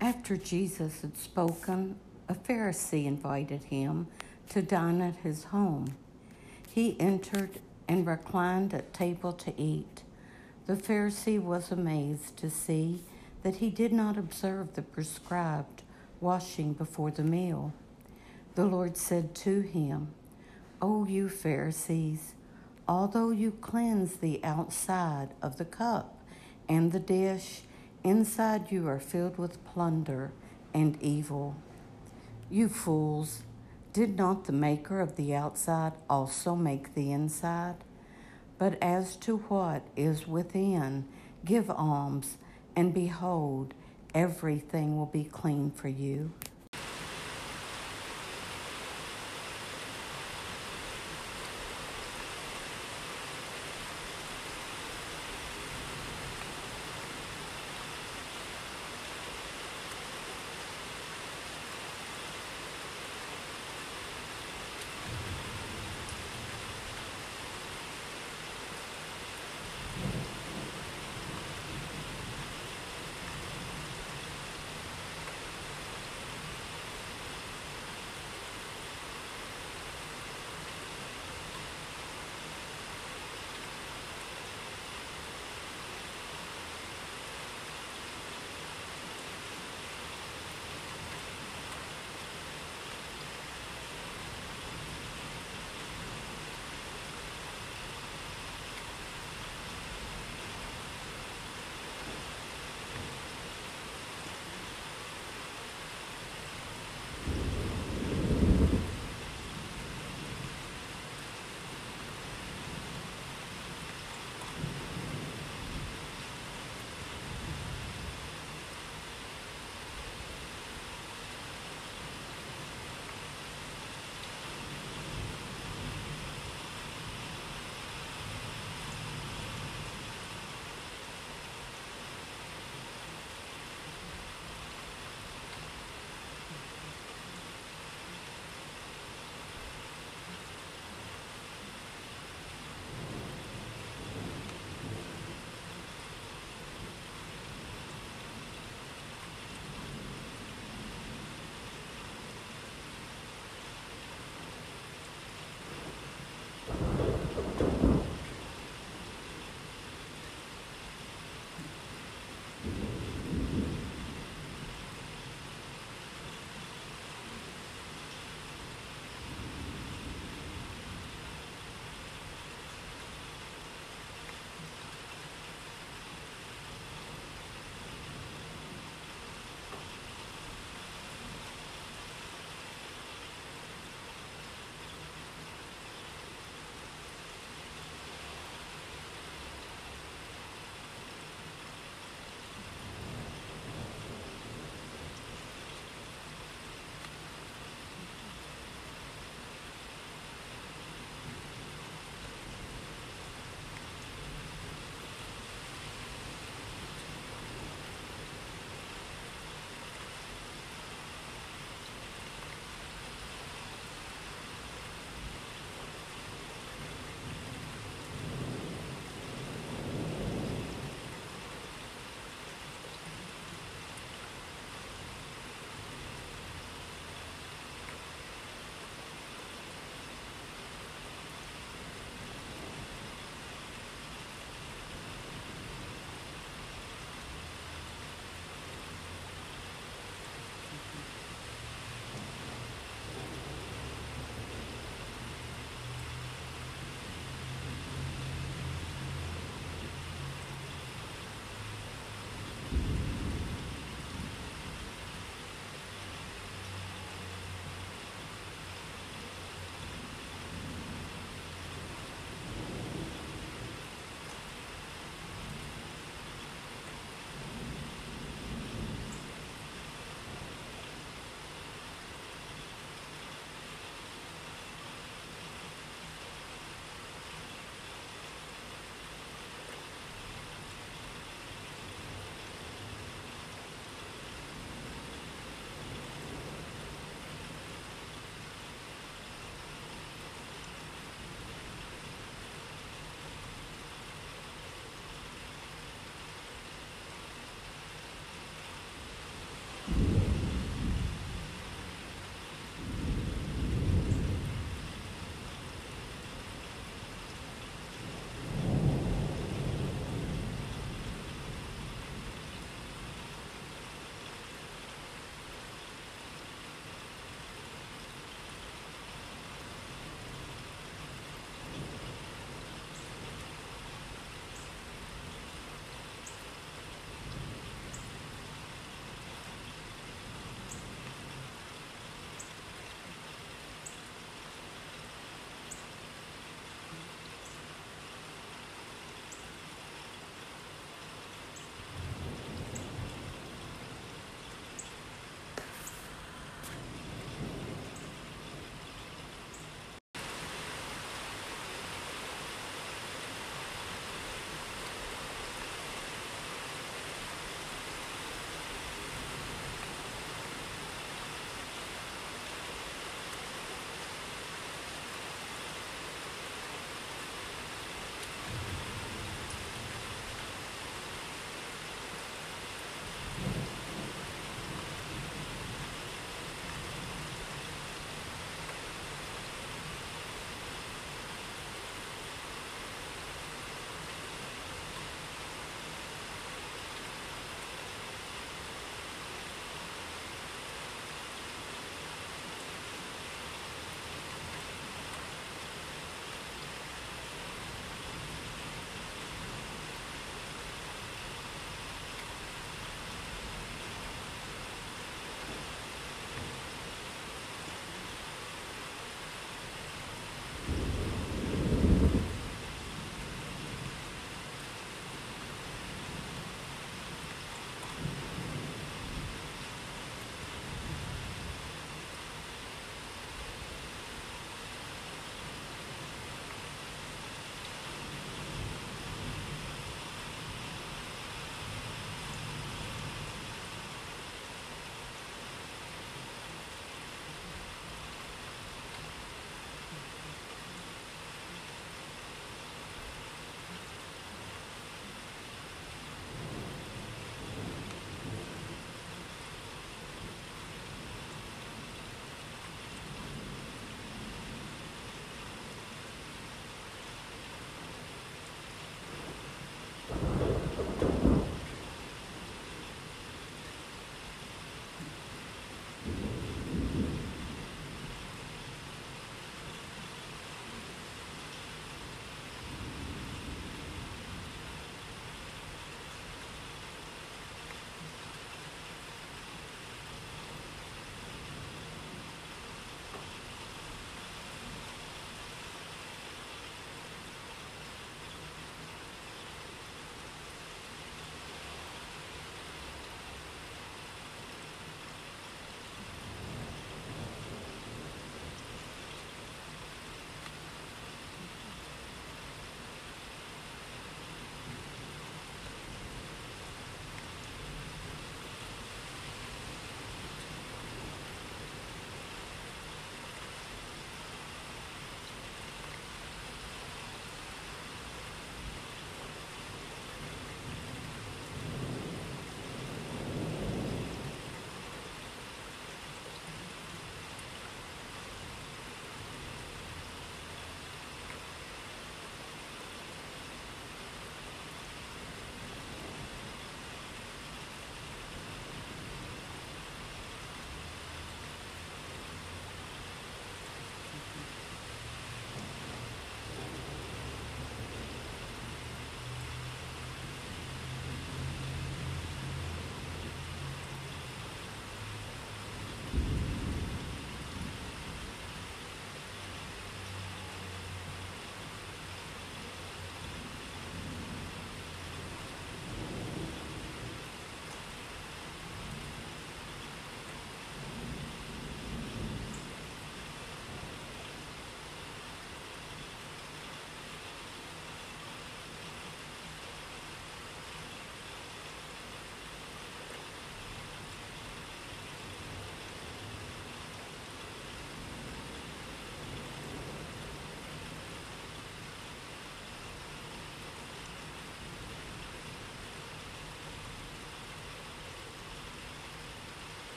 After Jesus had spoken, a Pharisee invited him to dine at his home. He entered and reclined at table to eat. The Pharisee was amazed to see that he did not observe the prescribed washing before the meal. The Lord said to him, O you Pharisees, although you cleanse the outside of the cup and the dish, inside you are filled with plunder and evil. You fools, did not the maker of the outside also make the inside? But as to what is within, give alms, and behold, everything will be clean for you.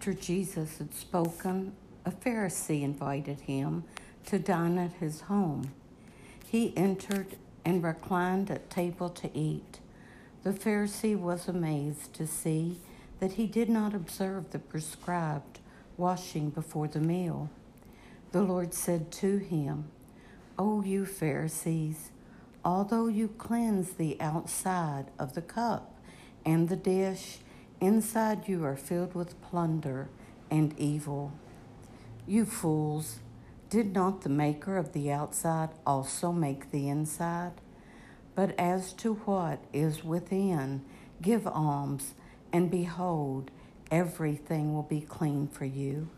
After Jesus had spoken, a Pharisee invited him to dine at his home. He entered and reclined at table to eat. The Pharisee was amazed to see that he did not observe the prescribed washing before the meal. The Lord said to him, O you Pharisees, although you cleanse the outside of the cup and the dish, inside you are filled with plunder and evil. You fools, did not the maker of the outside also make the inside? But as to what is within, give alms, and behold, everything will be clean for you.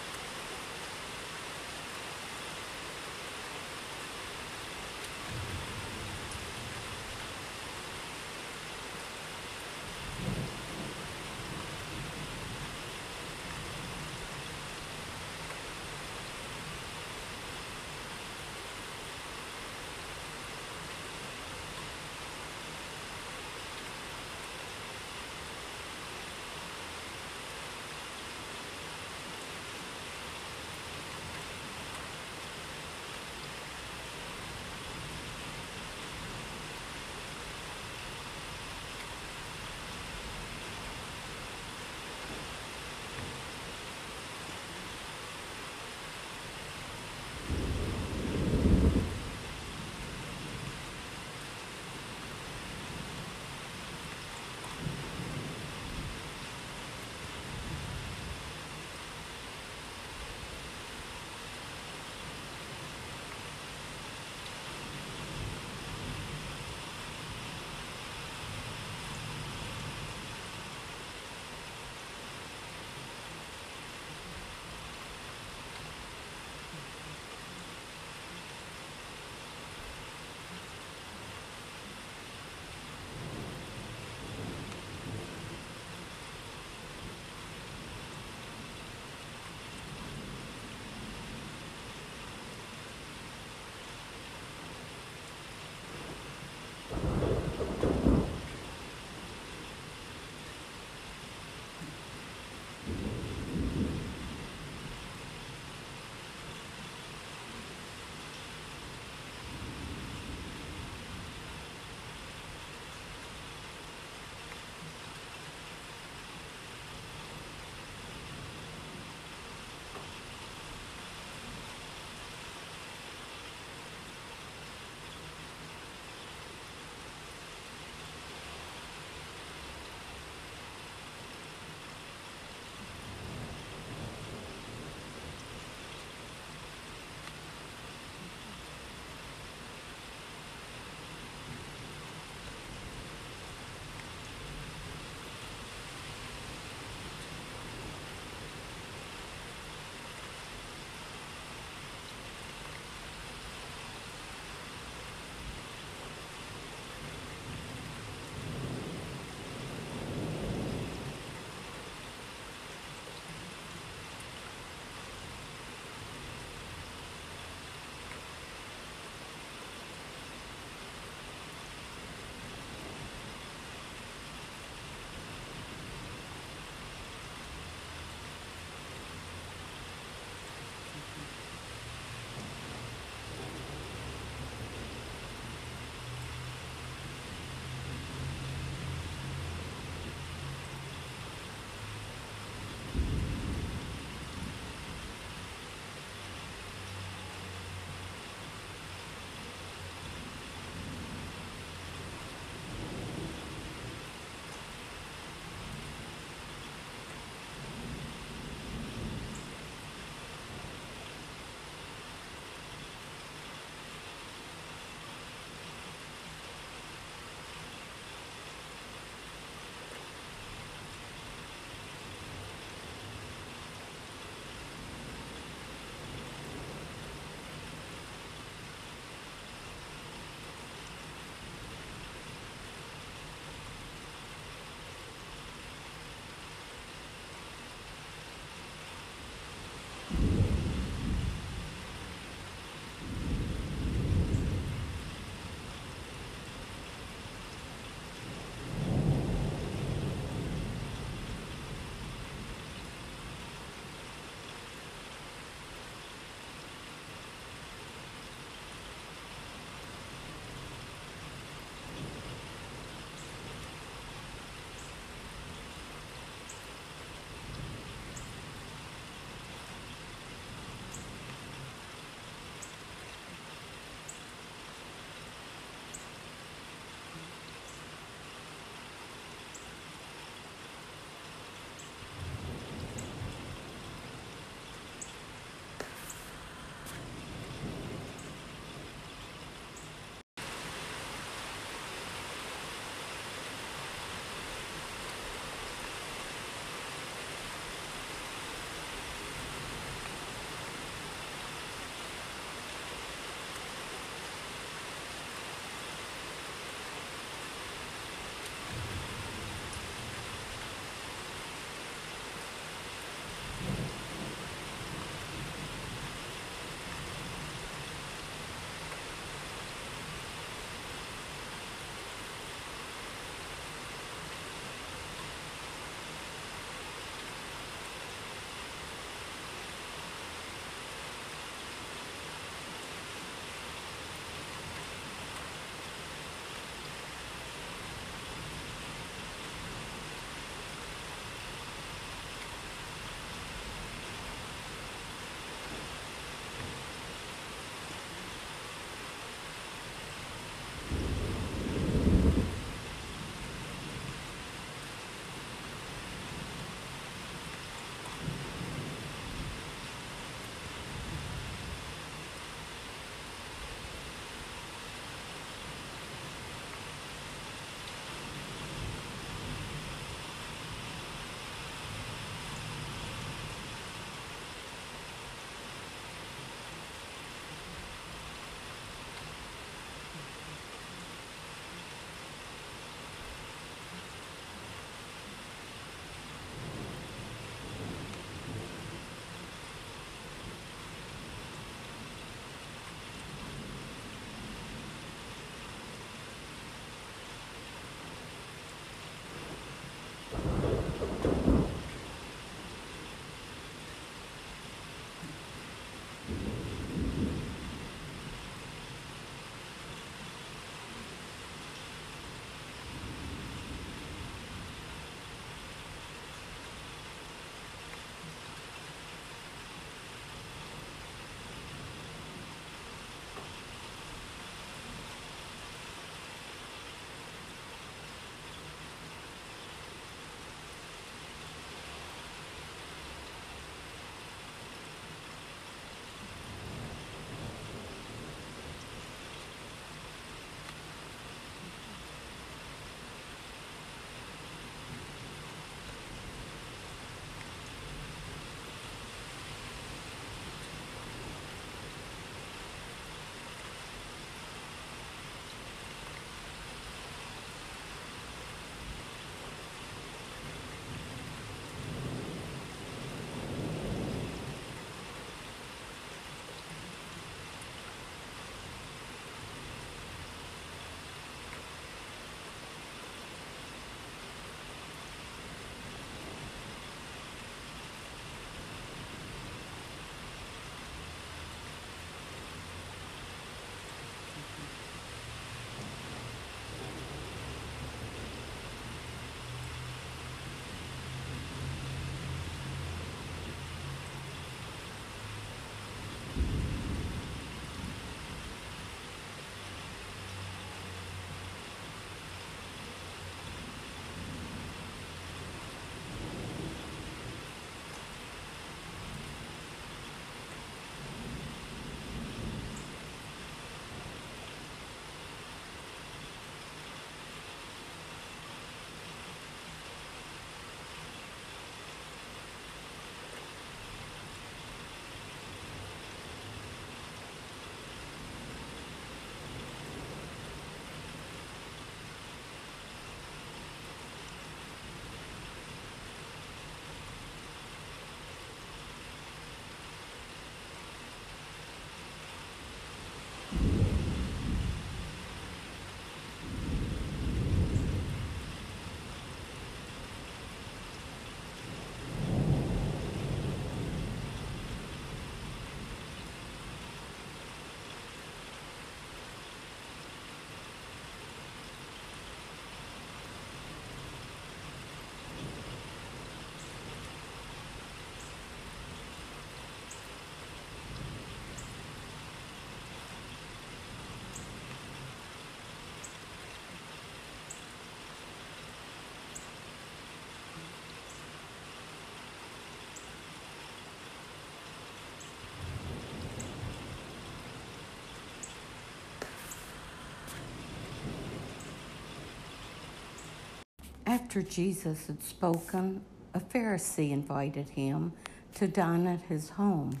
After Jesus had spoken, a Pharisee invited him to dine at his home.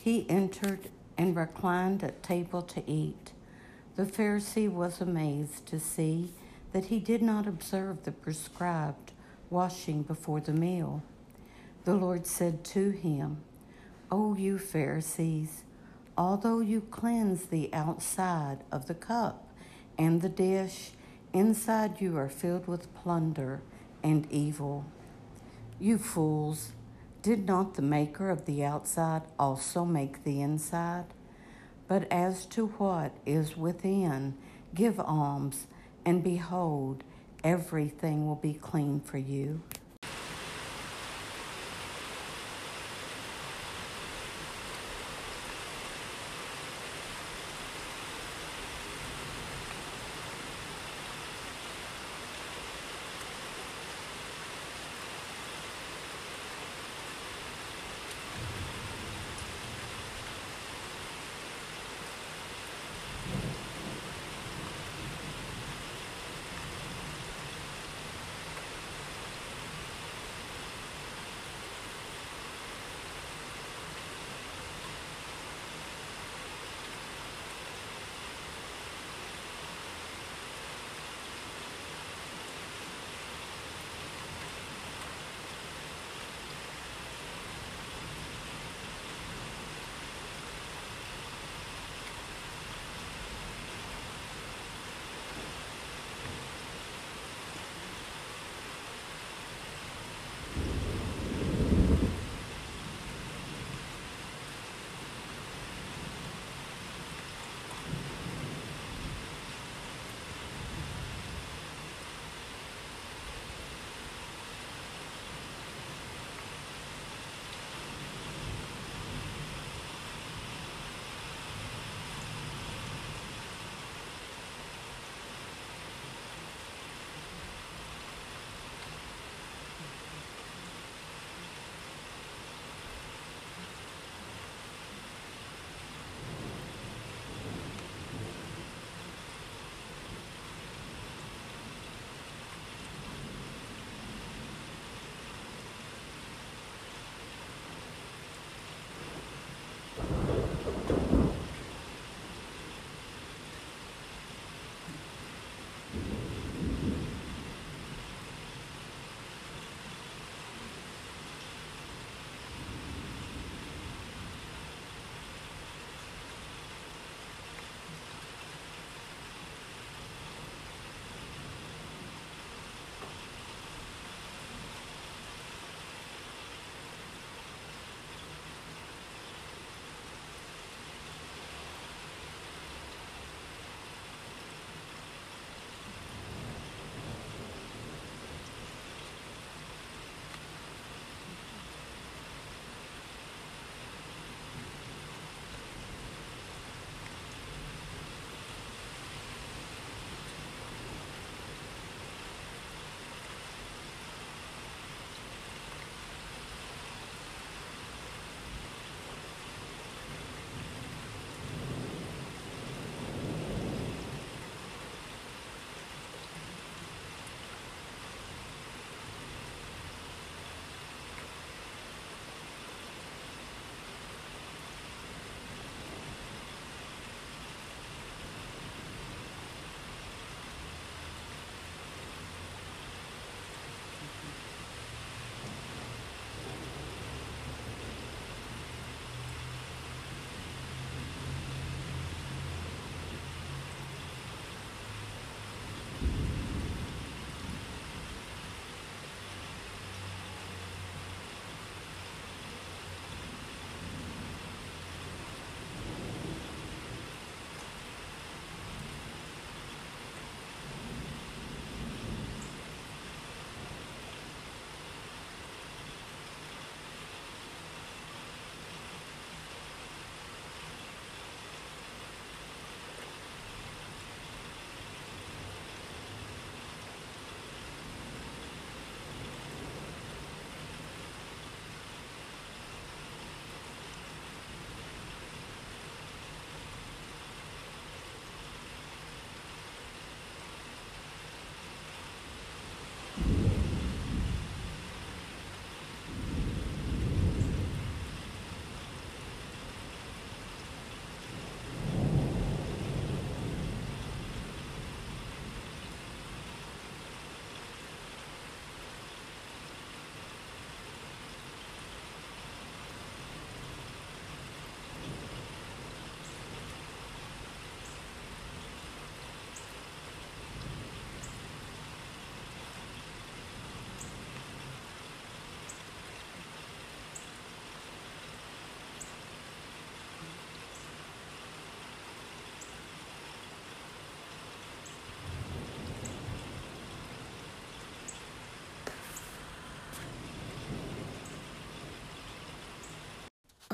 He entered and reclined at table to eat. The Pharisee was amazed to see that he did not observe the prescribed washing before the meal. The Lord said to him, O you Pharisees, although you cleanse the outside of the cup and the dish, inside you are filled with plunder and evil. You fools, did not the maker of the outside also make the inside? But as to what is within, give alms, and behold, everything will be clean for you.